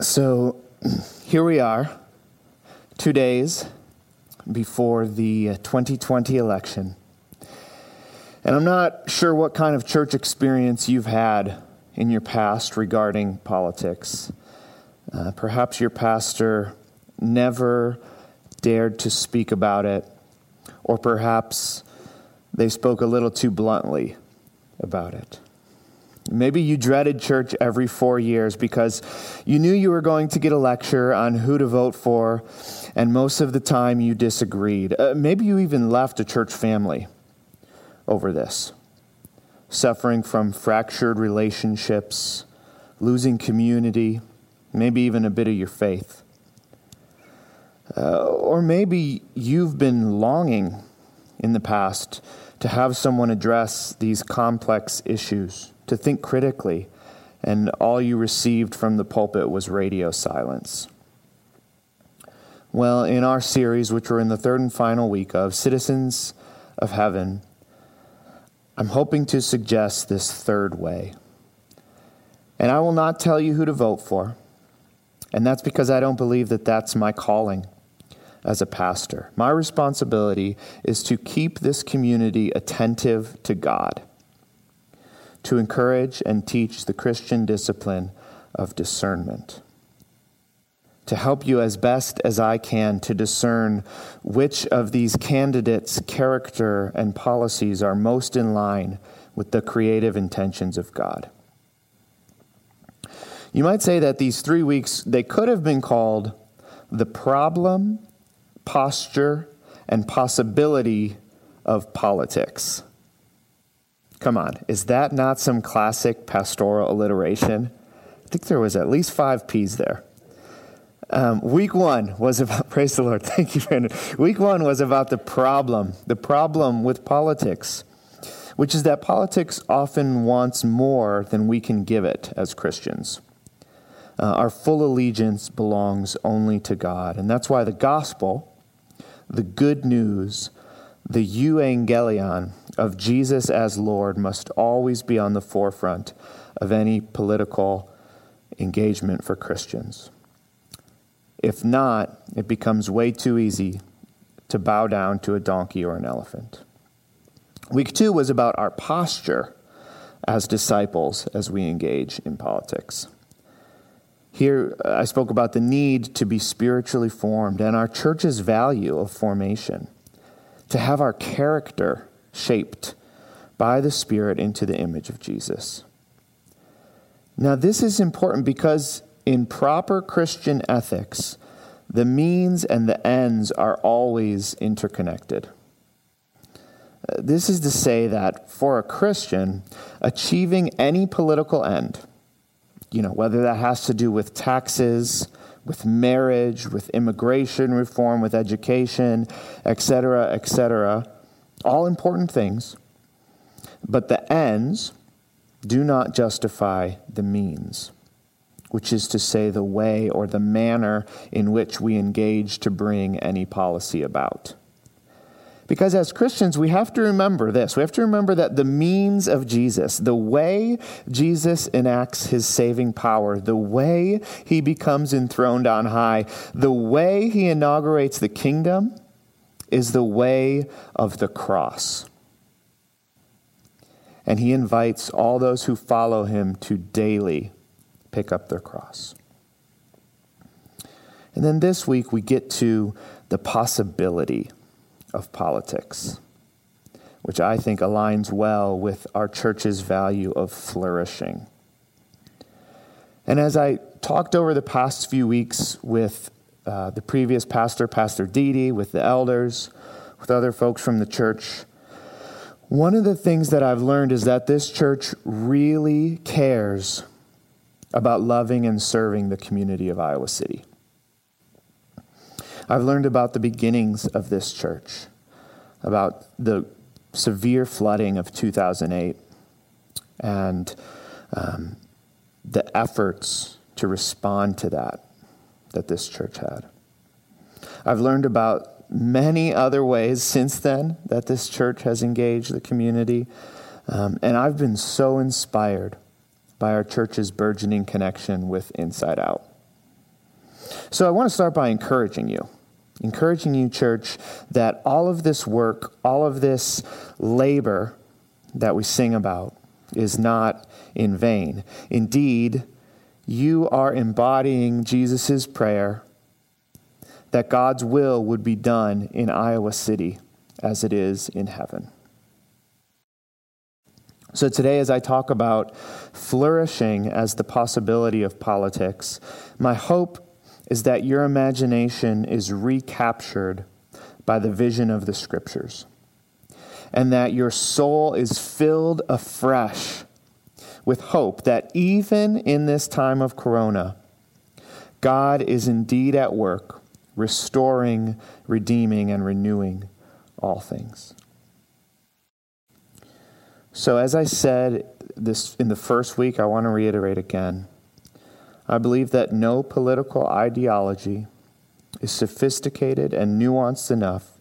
So here we are, two days before the 2020 election. And I'm not sure what kind of church experience you've had in your past regarding politics. Uh, perhaps your pastor never dared to speak about it, or perhaps they spoke a little too bluntly about it. Maybe you dreaded church every four years because you knew you were going to get a lecture on who to vote for, and most of the time you disagreed. Uh, maybe you even left a church family over this, suffering from fractured relationships, losing community, maybe even a bit of your faith. Uh, or maybe you've been longing in the past to have someone address these complex issues to think critically, and all you received from the pulpit was radio silence. Well, in our series, which we're in the third and final week of Citizens of Heaven, I'm hoping to suggest this third way. And I will not tell you who to vote for, and that's because I don't believe that that's my calling as a pastor. My responsibility is to keep this community attentive to God to encourage and teach the Christian discipline of discernment. To help you as best as I can to discern which of these candidates' character and policies are most in line with the creative intentions of God. You might say that these three weeks, they could have been called the problem, posture, and possibility of politics. Come on, is that not some classic pastoral alliteration? I think there was at least five P's there. Um, week one was about, praise the Lord, thank you, Brandon. Week one was about the problem, the problem with politics, which is that politics often wants more than we can give it as Christians. Uh, our full allegiance belongs only to God. And that's why the gospel, the good news, the euangelion of Jesus as Lord must always be on the forefront of any political engagement for Christians. If not, it becomes way too easy to bow down to a donkey or an elephant. Week two was about our posture as disciples as we engage in politics. Here, I spoke about the need to be spiritually formed and our church's value of formation to have our character shaped by the Spirit into the image of Jesus. Now, this is important because in proper Christian ethics, the means and the ends are always interconnected. Uh, this is to say that for a Christian, achieving any political end, you know, whether that has to do with taxes, with marriage, with immigration reform, with education, etc., etc. All important things. But the ends do not justify the means, which is to say, the way or the manner in which we engage to bring any policy about. Because as Christians, we have to remember this. We have to remember that the means of Jesus, the way Jesus enacts his saving power, the way he becomes enthroned on high, the way he inaugurates the kingdom, is the way of the cross. And he invites all those who follow him to daily pick up their cross. And then this week we get to the possibility of politics, which I think aligns well with our church's value of flourishing. And as I talked over the past few weeks with uh, the previous pastor, Pastor Didi, with the elders, with other folks from the church, one of the things that I've learned is that this church really cares about loving and serving the community of Iowa City. I've learned about the beginnings of this church, about the severe flooding of 2008, and um, the efforts to respond to that that this church had. I've learned about many other ways since then that this church has engaged the community, um, and I've been so inspired by our church's burgeoning connection with Inside Out. So I want to start by encouraging you. Encouraging you, church, that all of this work, all of this labor that we sing about is not in vain. Indeed, you are embodying Jesus' prayer that God's will would be done in Iowa City as it is in heaven. So, today, as I talk about flourishing as the possibility of politics, my hope is that your imagination is recaptured by the vision of the scriptures, and that your soul is filled afresh with hope that even in this time of corona, God is indeed at work, restoring, redeeming, and renewing all things. So, as I said this in the first week, I want to reiterate again. I believe that no political ideology is sophisticated and nuanced enough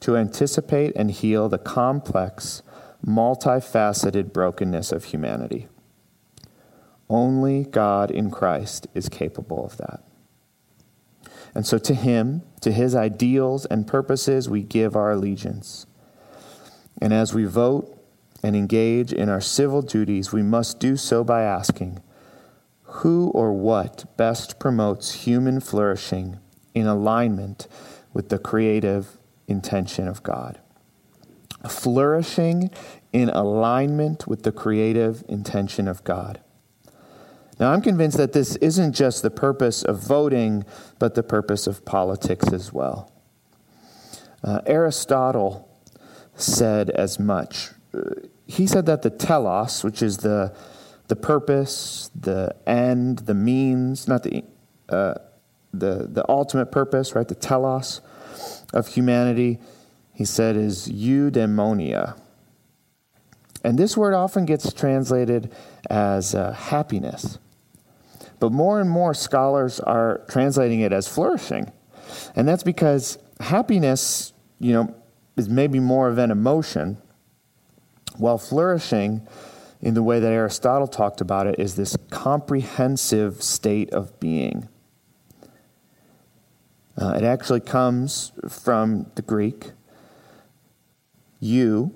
to anticipate and heal the complex, multifaceted brokenness of humanity. Only God in Christ is capable of that. And so, to Him, to His ideals and purposes, we give our allegiance. And as we vote and engage in our civil duties, we must do so by asking, who or what best promotes human flourishing in alignment with the creative intention of God. Flourishing in alignment with the creative intention of God. Now, I'm convinced that this isn't just the purpose of voting, but the purpose of politics as well. Uh, Aristotle said as much. Uh, he said that the telos, which is the the purpose, the end, the means, not the, uh, the, the ultimate purpose, right? The telos of humanity, he said, is eudaimonia. And this word often gets translated as uh, happiness. But more and more scholars are translating it as flourishing. And that's because happiness, you know, is maybe more of an emotion, while flourishing in the way that Aristotle talked about it, is this comprehensive state of being. Uh, it actually comes from the Greek, you,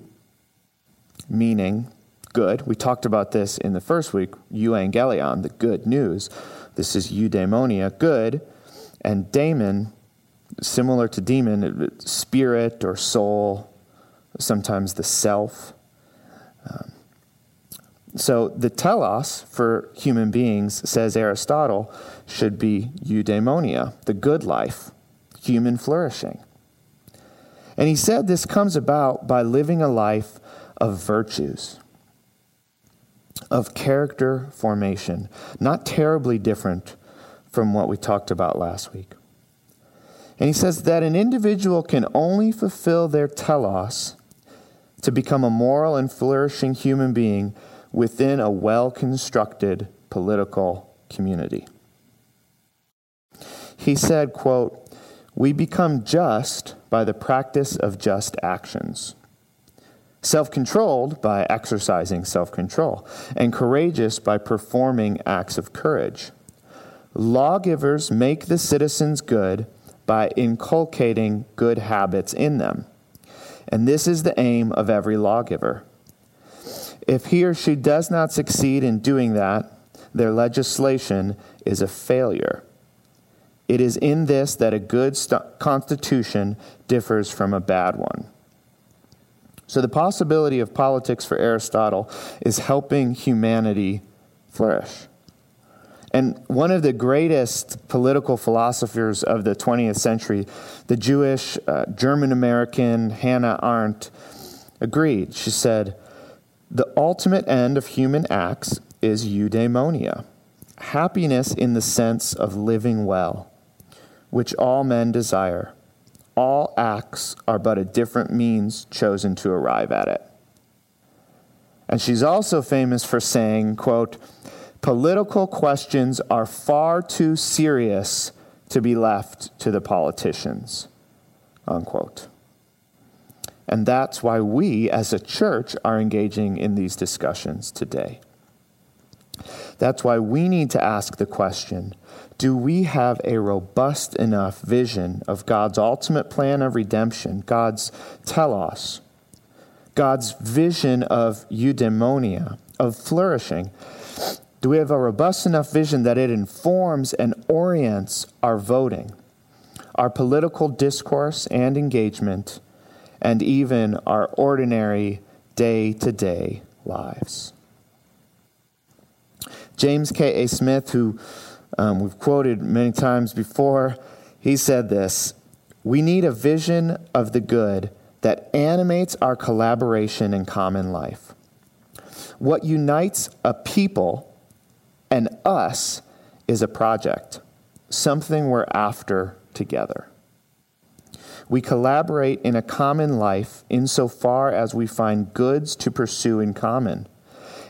meaning good. We talked about this in the first week, euangelion, the good news. This is eudaimonia, good, and daemon, similar to demon, spirit or soul, sometimes the self. Um, so the telos for human beings, says Aristotle, should be eudaimonia, the good life, human flourishing. And he said this comes about by living a life of virtues, of character formation, not terribly different from what we talked about last week. And he says that an individual can only fulfill their telos to become a moral and flourishing human being within a well constructed political community. He said, quote, We become just by the practice of just actions, self controlled by exercising self control, and courageous by performing acts of courage. Lawgivers make the citizens good by inculcating good habits in them. And this is the aim of every lawgiver if he or she does not succeed in doing that, their legislation is a failure. It is in this that a good st- constitution differs from a bad one. So, the possibility of politics for Aristotle is helping humanity flourish. And one of the greatest political philosophers of the 20th century, the Jewish uh, German American Hannah Arendt, agreed. She said, the ultimate end of human acts is eudaimonia, happiness in the sense of living well, which all men desire. All acts are but a different means chosen to arrive at it. And she's also famous for saying, quote, political questions are far too serious to be left to the politicians, unquote. And that's why we as a church are engaging in these discussions today. That's why we need to ask the question do we have a robust enough vision of God's ultimate plan of redemption, God's telos, God's vision of eudaimonia, of flourishing? Do we have a robust enough vision that it informs and orients our voting, our political discourse and engagement, and even our ordinary day to day lives? James K.A. Smith, who um, we've quoted many times before, he said this We need a vision of the good that animates our collaboration in common life. What unites a people and us is a project, something we're after together. We collaborate in a common life insofar as we find goods to pursue in common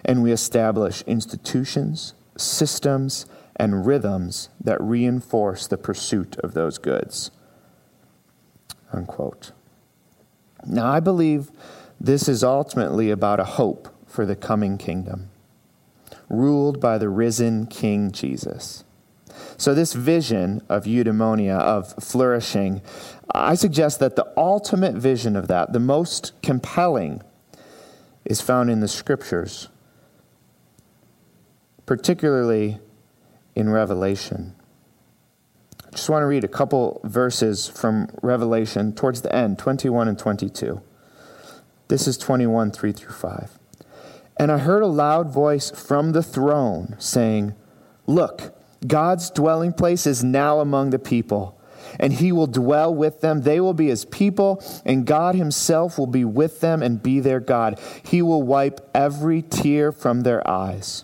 and we establish institutions, systems, and rhythms that reinforce the pursuit of those goods. Unquote. Now, I believe this is ultimately about a hope for the coming kingdom, ruled by the risen King Jesus. So, this vision of eudaimonia, of flourishing, I suggest that the ultimate vision of that, the most compelling, is found in the scriptures particularly in Revelation. I just want to read a couple verses from Revelation towards the end, 21 and 22. This is 21, 3 through 5. And I heard a loud voice from the throne saying, Look, God's dwelling place is now among the people, and he will dwell with them. They will be his people, and God himself will be with them and be their God. He will wipe every tear from their eyes.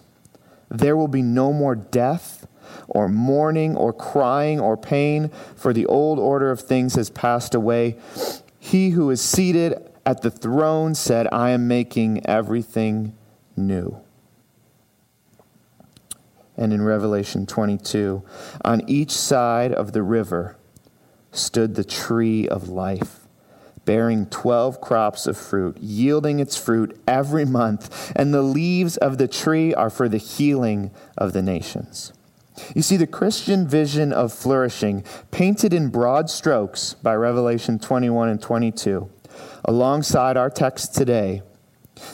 There will be no more death, or mourning, or crying, or pain, for the old order of things has passed away. He who is seated at the throne said, I am making everything new. And in Revelation 22, on each side of the river stood the tree of life bearing 12 crops of fruit, yielding its fruit every month, and the leaves of the tree are for the healing of the nations. You see, the Christian vision of flourishing, painted in broad strokes by Revelation 21 and 22, alongside our text today,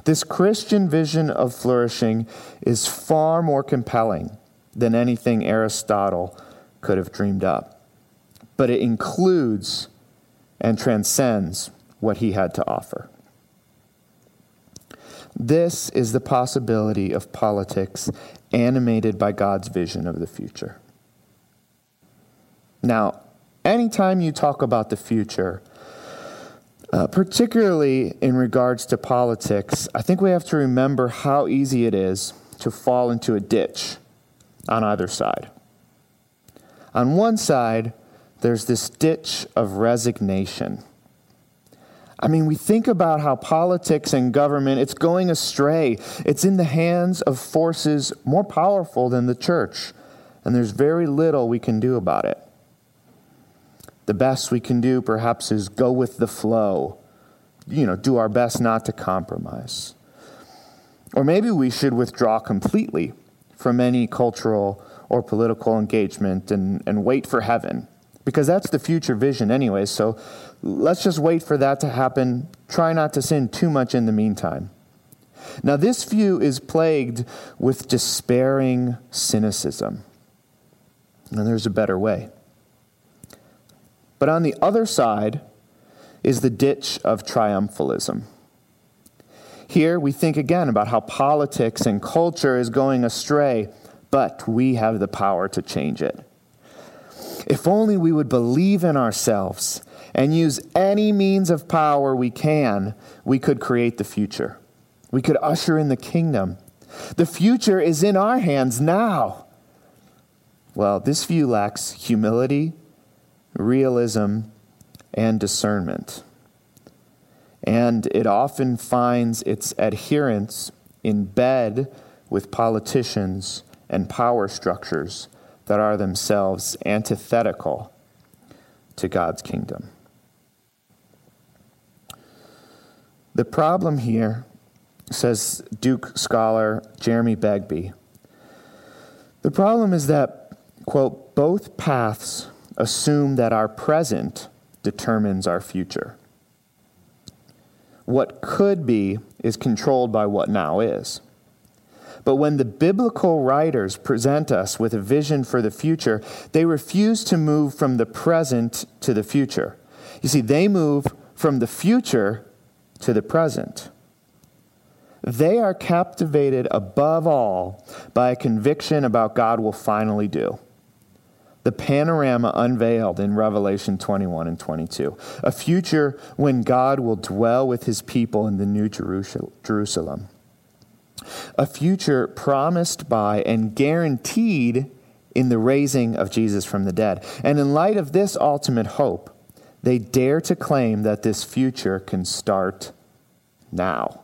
this Christian vision of flourishing is far more compelling than anything Aristotle could have dreamed up. But it includes and transcends what he had to offer. This is the possibility of politics animated by God's vision of the future. Now, anytime you talk about the future, uh, particularly in regards to politics, I think we have to remember how easy it is to fall into a ditch on either side. On one side, there's this ditch of resignation. I mean, we think about how politics and government, it's going astray. It's in the hands of forces more powerful than the church, and there's very little we can do about it. The best we can do, perhaps, is go with the flow, you know, do our best not to compromise. Or maybe we should withdraw completely from any cultural or political engagement and, and wait for heaven because that's the future vision anyway. So let's just wait for that to happen. Try not to sin too much in the meantime. Now, this view is plagued with despairing cynicism. And there's a better way. But on the other side is the ditch of triumphalism. Here we think again about how politics and culture is going astray, but we have the power to change it. If only we would believe in ourselves and use any means of power we can, we could create the future. We could usher in the kingdom. The future is in our hands now. Well, this view lacks humility, realism, and discernment. And it often finds its adherents in bed with politicians and power structures that are themselves antithetical to God's kingdom. The problem here, says Duke scholar Jeremy Begbie, The problem is that, quote, both paths assume that our present determines our future. What could be is controlled by what now is. But when the biblical writers present us with a vision for the future, they refuse to move from the present to the future. You see, they move from the future to the present. They are captivated above all by a conviction about God will finally do. The panorama unveiled in Revelation 21 and 22. A future when God will dwell with his people in the new Jerusalem a future promised by and guaranteed in the raising of Jesus from the dead. And in light of this ultimate hope, they dare to claim that this future can start now.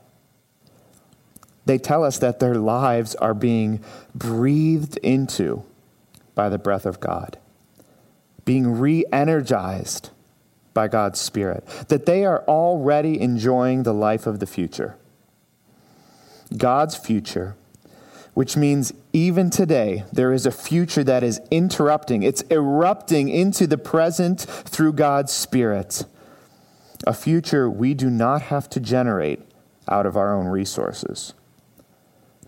They tell us that their lives are being breathed into by the breath of God, being re energized by God's Spirit, that they are already enjoying the life of the future. God's future, which means even today there is a future that is interrupting, it's erupting into the present through God's Spirit. A future we do not have to generate out of our own resources,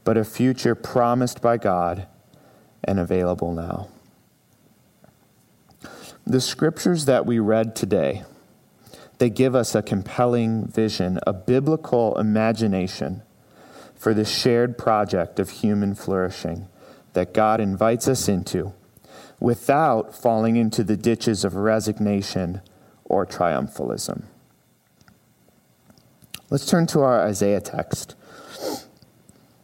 but a future promised by God and available now. The scriptures that we read today, they give us a compelling vision, a biblical imagination for the shared project of human flourishing that God invites us into without falling into the ditches of resignation or triumphalism. Let's turn to our Isaiah text.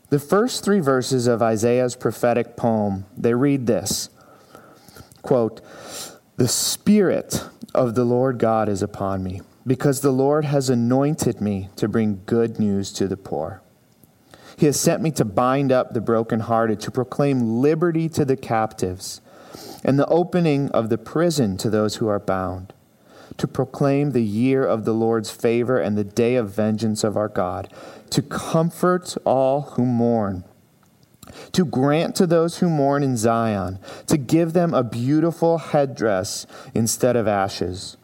The first three verses of Isaiah's prophetic poem, they read this quote, The Spirit of the Lord God is upon me, because the Lord has anointed me to bring good news to the poor. He has sent me to bind up the brokenhearted, to proclaim liberty to the captives, and the opening of the prison to those who are bound, to proclaim the year of the Lord's favor and the day of vengeance of our God, to comfort all who mourn to grant to those who mourn in Zion, to give them a beautiful headdress instead of ashes,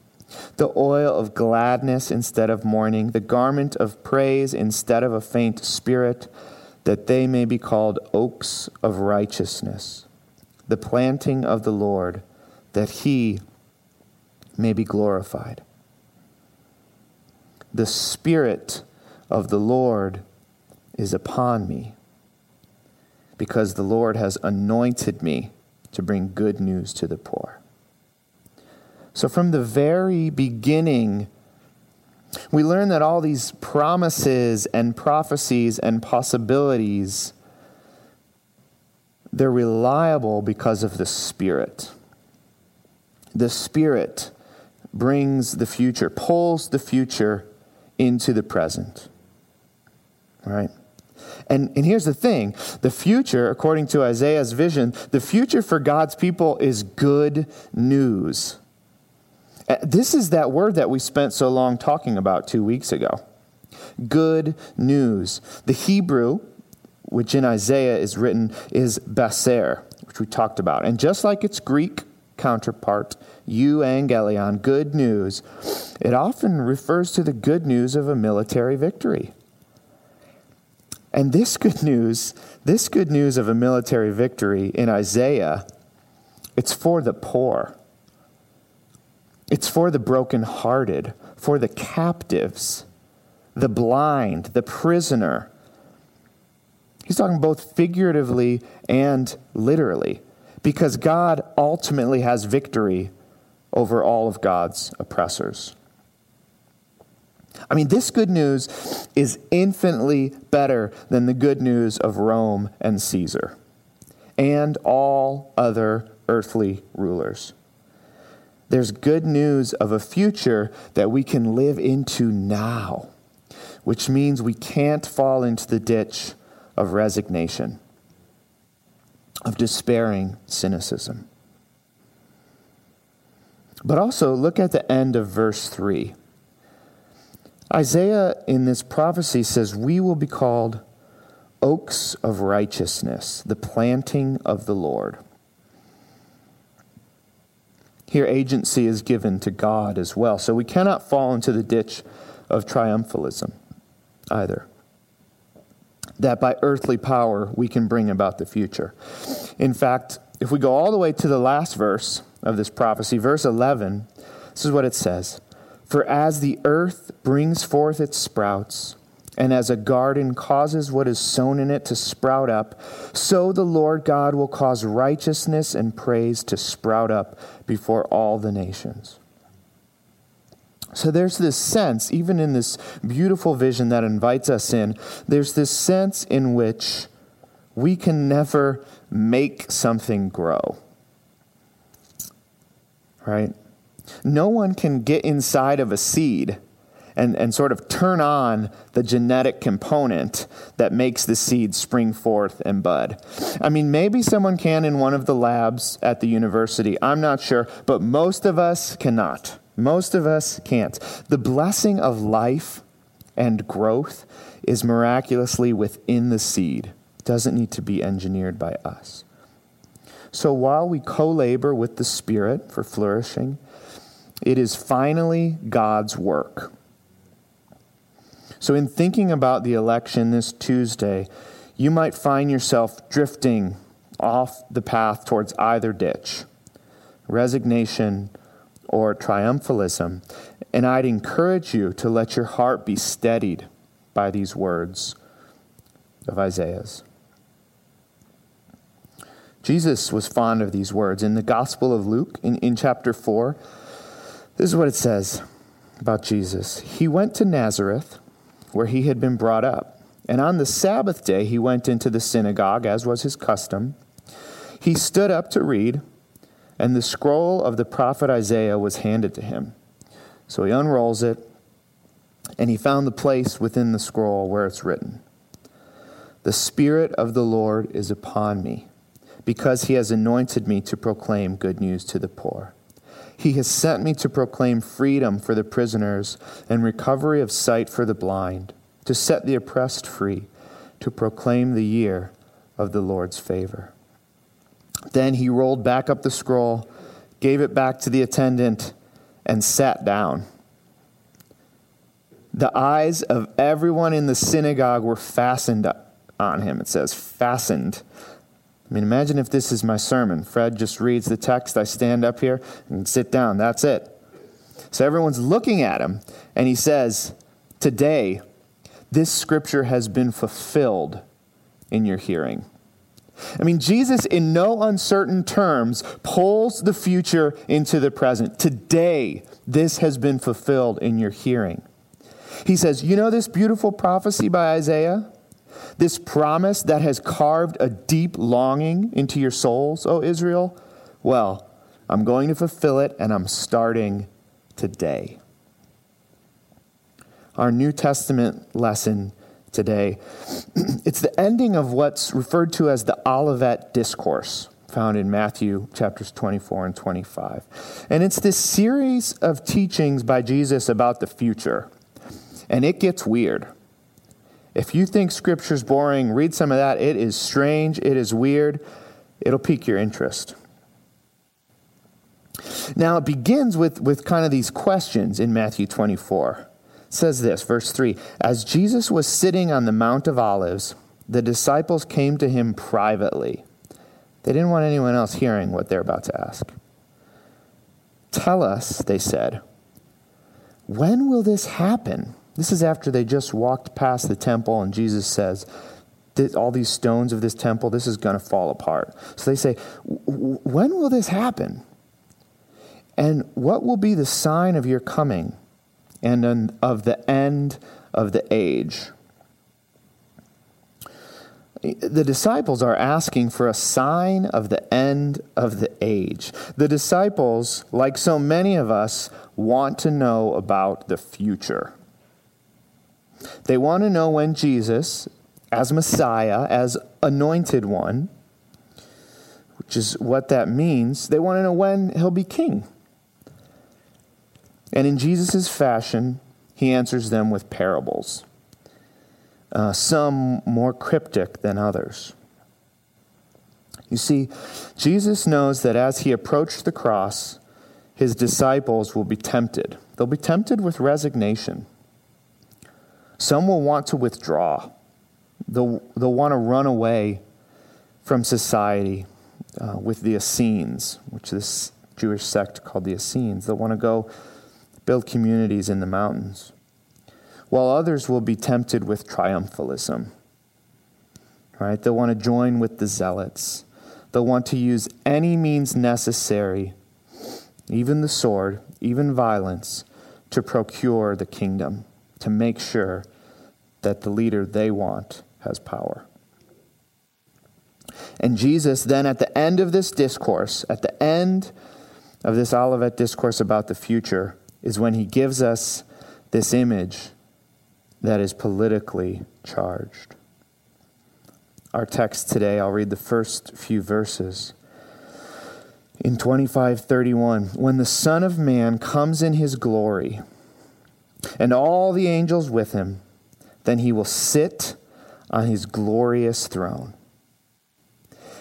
the oil of gladness instead of mourning, the garment of praise instead of a faint spirit, that they may be called oaks of righteousness, the planting of the Lord, that he may be glorified. The Spirit of the Lord is upon me, because the Lord has anointed me to bring good news to the poor. So, from the very beginning, we learn that all these promises and prophecies and possibilities they're reliable because of the spirit. The spirit brings the future, pulls the future into the present. Right? And, and here's the thing the future, according to Isaiah's vision, the future for God's people is good news. Uh, this is that word that we spent so long talking about two weeks ago. Good news. The Hebrew, which in Isaiah is written, is basar, which we talked about. And just like its Greek counterpart, euangelion, good news, it often refers to the good news of a military victory. And this good news, this good news of a military victory in Isaiah, it's for the poor. It's for the brokenhearted, for the captives, the blind, the prisoner. He's talking both figuratively and literally, because God ultimately has victory over all of God's oppressors. I mean, this good news is infinitely better than the good news of Rome and Caesar and all other earthly rulers. There's good news of a future that we can live into now, which means we can't fall into the ditch of resignation, of despairing cynicism. But also, look at the end of verse 3. Isaiah in this prophecy says, We will be called oaks of righteousness, the planting of the Lord. Here, agency is given to God as well. So we cannot fall into the ditch of triumphalism either. That by earthly power we can bring about the future. In fact, if we go all the way to the last verse of this prophecy, verse 11, this is what it says For as the earth brings forth its sprouts, and as a garden causes what is sown in it to sprout up, so the Lord God will cause righteousness and praise to sprout up before all the nations. So there's this sense, even in this beautiful vision that invites us in, there's this sense in which we can never make something grow. Right? No one can get inside of a seed and, and sort of turn on the genetic component that makes the seed spring forth and bud. I mean, maybe someone can in one of the labs at the university. I'm not sure, but most of us cannot. Most of us can't. The blessing of life and growth is miraculously within the seed, it doesn't need to be engineered by us. So while we co labor with the Spirit for flourishing, it is finally God's work so, in thinking about the election this Tuesday, you might find yourself drifting off the path towards either ditch resignation or triumphalism. And I'd encourage you to let your heart be steadied by these words of Isaiah's. Jesus was fond of these words. In the Gospel of Luke, in, in chapter 4, this is what it says about Jesus. He went to Nazareth where he had been brought up. And on the Sabbath day, he went into the synagogue, as was his custom. He stood up to read, and the scroll of the prophet Isaiah was handed to him. So he unrolls it, and he found the place within the scroll where it's written The Spirit of the Lord is upon me, because he has anointed me to proclaim good news to the poor. He has sent me to proclaim freedom for the prisoners and recovery of sight for the blind, to set the oppressed free, to proclaim the year of the Lord's favor. Then he rolled back up the scroll, gave it back to the attendant, and sat down. The eyes of everyone in the synagogue were fastened on him. It says, fastened I mean, imagine if this is my sermon. Fred just reads the text, I stand up here and sit down. That's it. So everyone's looking at him, and he says, Today, this scripture has been fulfilled in your hearing. I mean, Jesus, in no uncertain terms, pulls the future into the present. Today, this has been fulfilled in your hearing. He says, You know this beautiful prophecy by Isaiah? This promise that has carved a deep longing into your souls, O Israel? Well, I'm going to fulfill it, and I'm starting today. Our New Testament lesson today, it's the ending of what's referred to as the Olivet Discourse found in Matthew chapters 24 and 25. And it's this series of teachings by Jesus about the future. And it gets weird. If you think scripture's boring, read some of that. It is strange, it is weird, it'll pique your interest. Now, it begins with, with kind of these questions in Matthew 24. It says this, verse 3 As Jesus was sitting on the Mount of Olives, the disciples came to him privately. They didn't want anyone else hearing what they're about to ask. Tell us, they said, when will this happen? This is after they just walked past the temple, and Jesus says, All these stones of this temple, this is going to fall apart. So they say, When will this happen? And what will be the sign of your coming and of the end of the age? the disciples are asking for a sign of the end of the age. The disciples, like so many of us, want to know about the future. They want to know when Jesus, as Messiah, as anointed one, which is what that means, they want to know when he'll be king. And in Jesus' fashion, he answers them with parables. uh, some more cryptic than others. You see, Jesus knows that as he approached the cross, his disciples will be tempted. They'll be tempted with resignation. Some will want to withdraw, they'll, they'll want to run away from society uh, with the Essenes, which this Jewish sect called the Essenes. They'll want to go build communities in the mountains, while others will be tempted with triumphalism. Right? They'll want to join with the zealots. They'll want to use any means necessary, even the sword, even violence, to procure the kingdom, to make sure that the leader they want has power. And Jesus, then at the end of this discourse, at the end of this Olivet discourse about the future, is when he gives us this image that is politically charged. Our text today, I'll read the first few verses. In 2531, when the Son of Man comes in his glory, and all the angels with him, then he will sit on his glorious throne.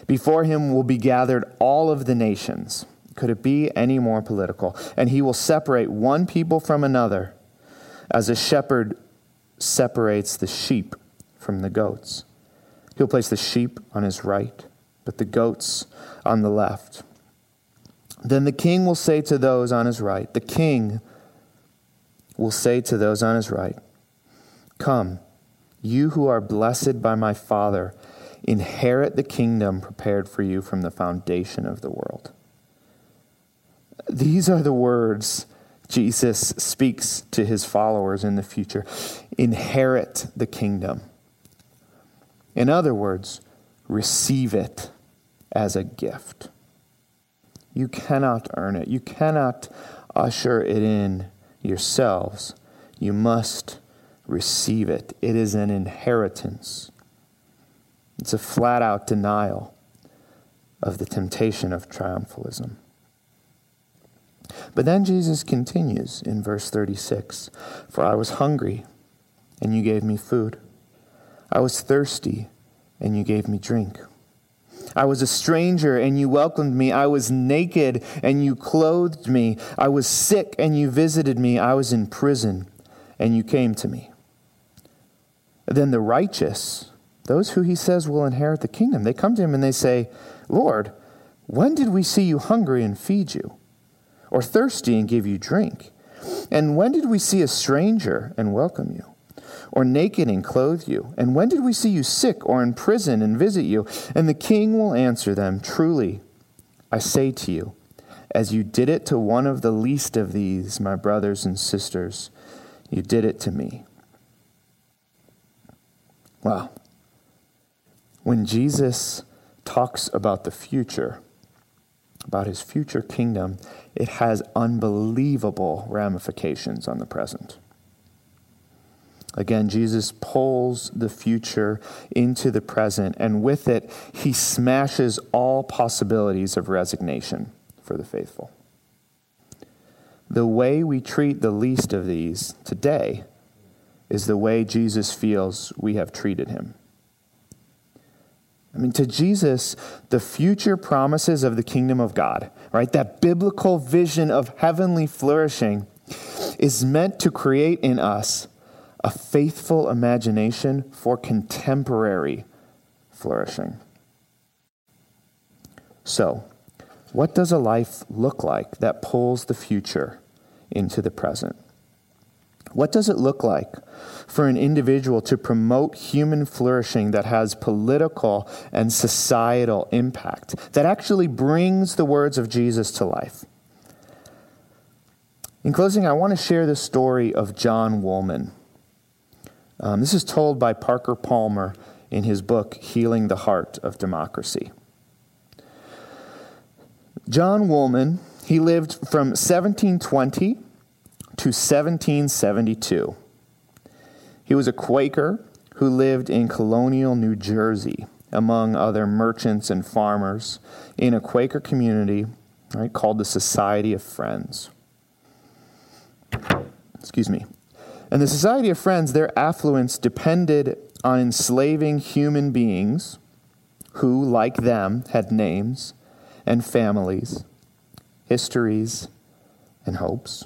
Before him will be gathered all of the nations. Could it be any more political? And he will separate one people from another as a shepherd separates the sheep from the goats. He'll place the sheep on his right, but the goats on the left. Then the king will say to those on his right, the king will say to those on his right, Come, you who are blessed by my Father Inherit the kingdom prepared for you from the foundation of the world. These are the words Jesus speaks to his followers in the future. Inherit the kingdom. In other words, receive it as a gift. You cannot earn it, you cannot usher it in yourselves. You must receive it. It is an inheritance. It's a flat out denial of the temptation of triumphalism. But then Jesus continues in verse 36 For I was hungry, and you gave me food. I was thirsty, and you gave me drink. I was a stranger, and you welcomed me. I was naked, and you clothed me. I was sick, and you visited me. I was in prison, and you came to me. Then the righteous those who he says will inherit the kingdom. They come to him and they say, Lord, when did we see you hungry and feed you, or thirsty and give you drink? And when did we see a stranger and welcome you, or naked and clothe you? And when did we see you sick or in prison and visit you? And the king will answer them, Truly, I say to you, as you did it to one of the least of these, my brothers and sisters, you did it to me. Wow when Jesus talks about the future, about his future kingdom, it has unbelievable ramifications on the present. Again, Jesus pulls the future into the present, and with it, he smashes all possibilities of resignation for the faithful. The way we treat the least of these today is the way Jesus feels we have treated him. I mean, to Jesus, the future promises of the kingdom of God, right? That biblical vision of heavenly flourishing is meant to create in us a faithful imagination for contemporary flourishing. So, what does a life look like that pulls the future into the present? What does it look like for an individual to promote human flourishing that has political and societal impact, that actually brings the words of Jesus to life? In closing, I want to share the story of John Woolman. Um, this is told by Parker Palmer in his book, Healing the Heart of Democracy. John Woolman, he lived from 1720 to 1772. He was a Quaker who lived in colonial New Jersey among other merchants and farmers in a Quaker community right, called the Society of Friends. Excuse me. And the Society of Friends, their affluence depended on enslaving human beings who, like them, had names and families, histories, and hopes.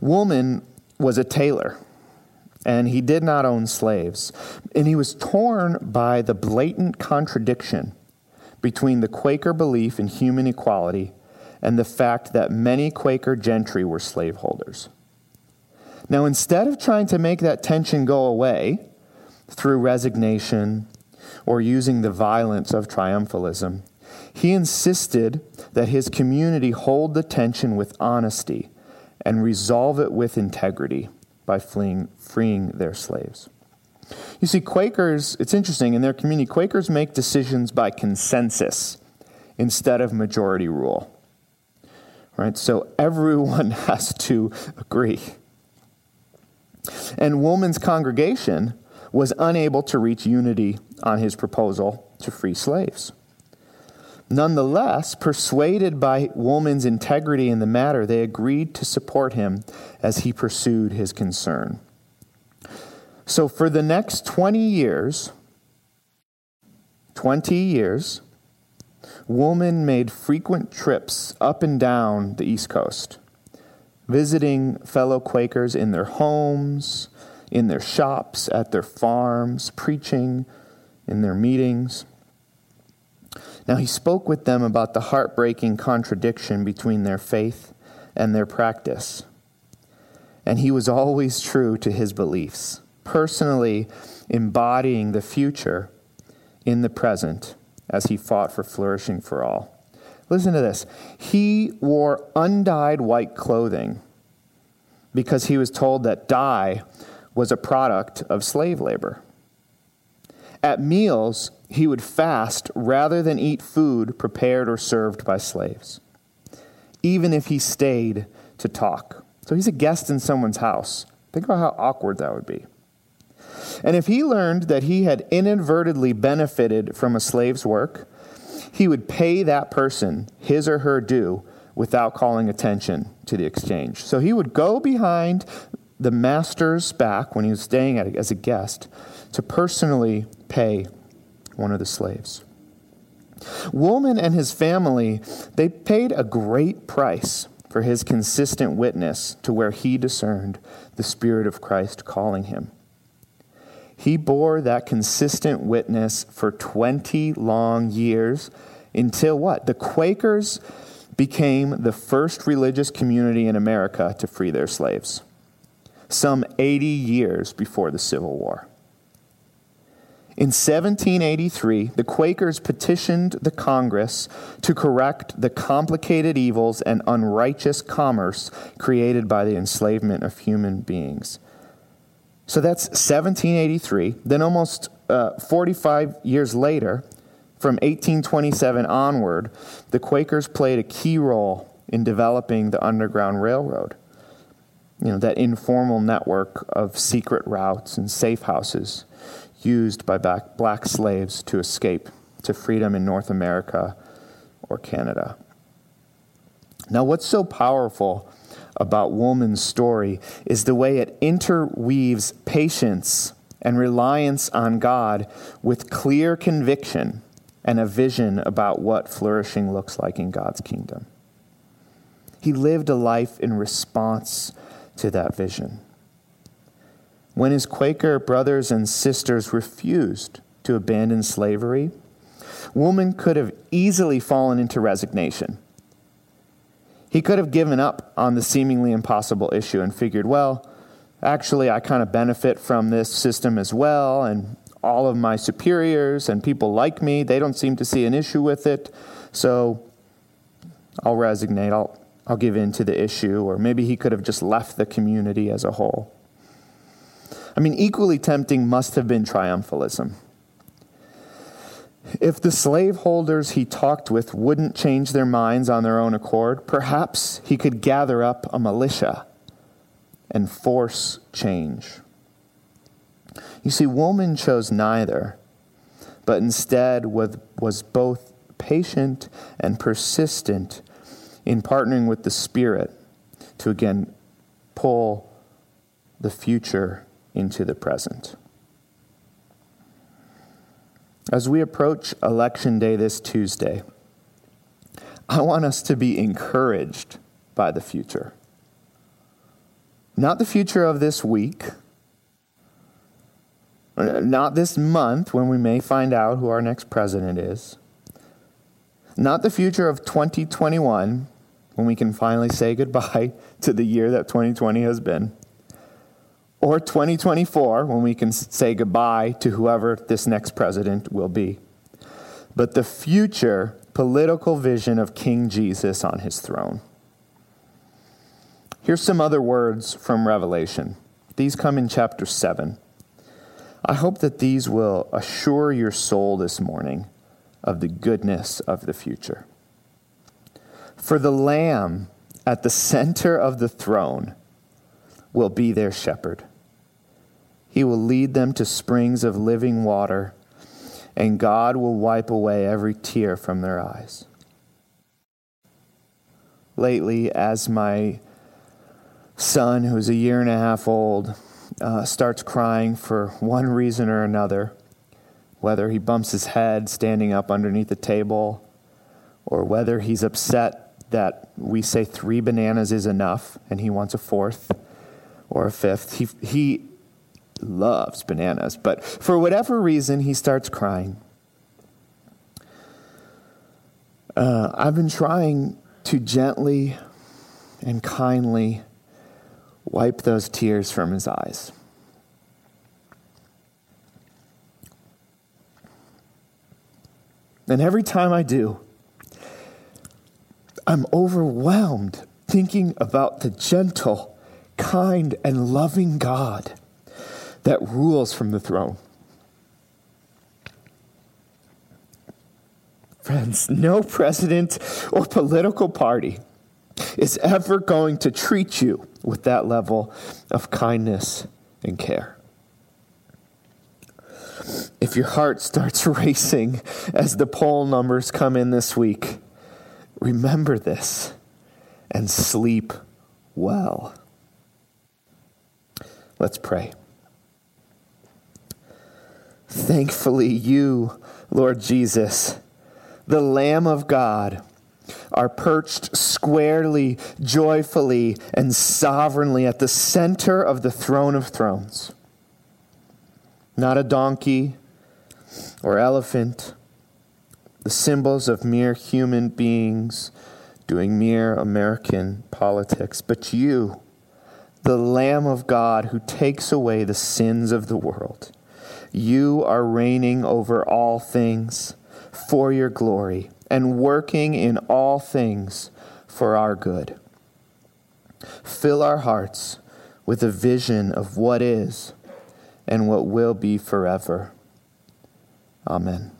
Woolman was a tailor, and he did not own slaves. And he was torn by the blatant contradiction between the Quaker belief in human equality and the fact that many Quaker gentry were slaveholders. Now, instead of trying to make that tension go away through resignation or using the violence of triumphalism, he insisted that his community hold the tension with honesty and resolve it with integrity by fleeing, freeing their slaves. You see, Quakers, it's interesting, in their community, Quakers make decisions by consensus instead of majority rule. Right? So everyone has to agree. And Woolman's congregation was unable to reach unity on his proposal to free slaves. Nonetheless, persuaded by Woolman's integrity in the matter, they agreed to support him as he pursued his concern. So, for the next 20 years, 20 years, Woolman made frequent trips up and down the East Coast, visiting fellow Quakers in their homes, in their shops, at their farms, preaching in their meetings. Now he spoke with them about the heartbreaking contradiction between their faith and their practice. And he was always true to his beliefs, personally embodying the future in the present as he fought for flourishing for all. Listen to this. He wore undyed white clothing because he was told that dye was a product of slave labor. At meals, he would fast rather than eat food prepared or served by slaves, even if he stayed to talk. So he's a guest in someone's house. Think about how awkward that would be. And if he learned that he had inadvertently benefited from a slave's work, he would pay that person his or her due without calling attention to the exchange. So he would go behind the master's back when he was staying at, as a guest to personally pay one of the slaves. Woolman and his family, they paid a great price for his consistent witness to where he discerned the Spirit of Christ calling him. He bore that consistent witness for 20 long years until what? The Quakers became the first religious community in America to free their slaves, some 80 years before the Civil War. In 1783, the Quakers petitioned the Congress to correct the complicated evils and unrighteous commerce created by the enslavement of human beings. So that's 1783. Then, almost uh, 45 years later, from 1827 onward, the Quakers played a key role in developing the Underground Railroad. You know, that informal network of secret routes and safe houses used by black slaves to escape to freedom in North America or Canada. Now, what's so powerful about Woolman's story is the way it interweaves patience and reliance on God with clear conviction and a vision about what flourishing looks like in God's kingdom. He lived a life in response to that vision when his Quaker brothers and sisters refused to abandon slavery, Woolman could have easily fallen into resignation. He could have given up on the seemingly impossible issue and figured, well, actually, I kind of benefit from this system as well, and all of my superiors and people like me, they don't seem to see an issue with it, so I'll resignate, I'll, I'll give in to the issue, or maybe he could have just left the community as a whole. I mean, equally tempting must have been triumphalism. If the slaveholders he talked with wouldn't change their minds on their own accord, perhaps he could gather up a militia and force change. You see, Woolman chose neither, but instead was, was both patient and persistent in partnering with the Spirit to again pull the future into the present. As we approach Election Day this Tuesday, I want us to be encouraged by the future. Not the future of this week, not this month when we may find out who our next president is, not the future of 2021 when we can finally say goodbye to the year that 2020 has been or 2024 when we can say goodbye to whoever this next president will be, but the future political vision of King Jesus on his throne. Here's some other words from Revelation. These come in chapter 7. I hope that these will assure your soul this morning of the goodness of the future. For the Lamb at the center of the throne will be their shepherd. He will lead them to springs of living water, and God will wipe away every tear from their eyes. Lately, as my son, who's a year and a half old, uh, starts crying for one reason or another, whether he bumps his head standing up underneath the table, or whether he's upset that we say three bananas is enough and he wants a fourth or a fifth, he, he loves bananas, but for whatever reason, he starts crying. Uh, I've been trying to gently and kindly wipe those tears from his eyes. And every time I do, I'm overwhelmed thinking about the gentle, kind, and loving God that rules from the throne. Friends, no president or political party is ever going to treat you with that level of kindness and care. If your heart starts racing as the poll numbers come in this week, remember this and sleep well. Let's pray. Thankfully, you, Lord Jesus, the Lamb of God, are perched squarely, joyfully, and sovereignly at the center of the throne of thrones. Not a donkey or elephant, the symbols of mere human beings doing mere American politics, but you, the Lamb of God who takes away the sins of the world. You are reigning over all things for your glory and working in all things for our good. Fill our hearts with a vision of what is and what will be forever. Amen.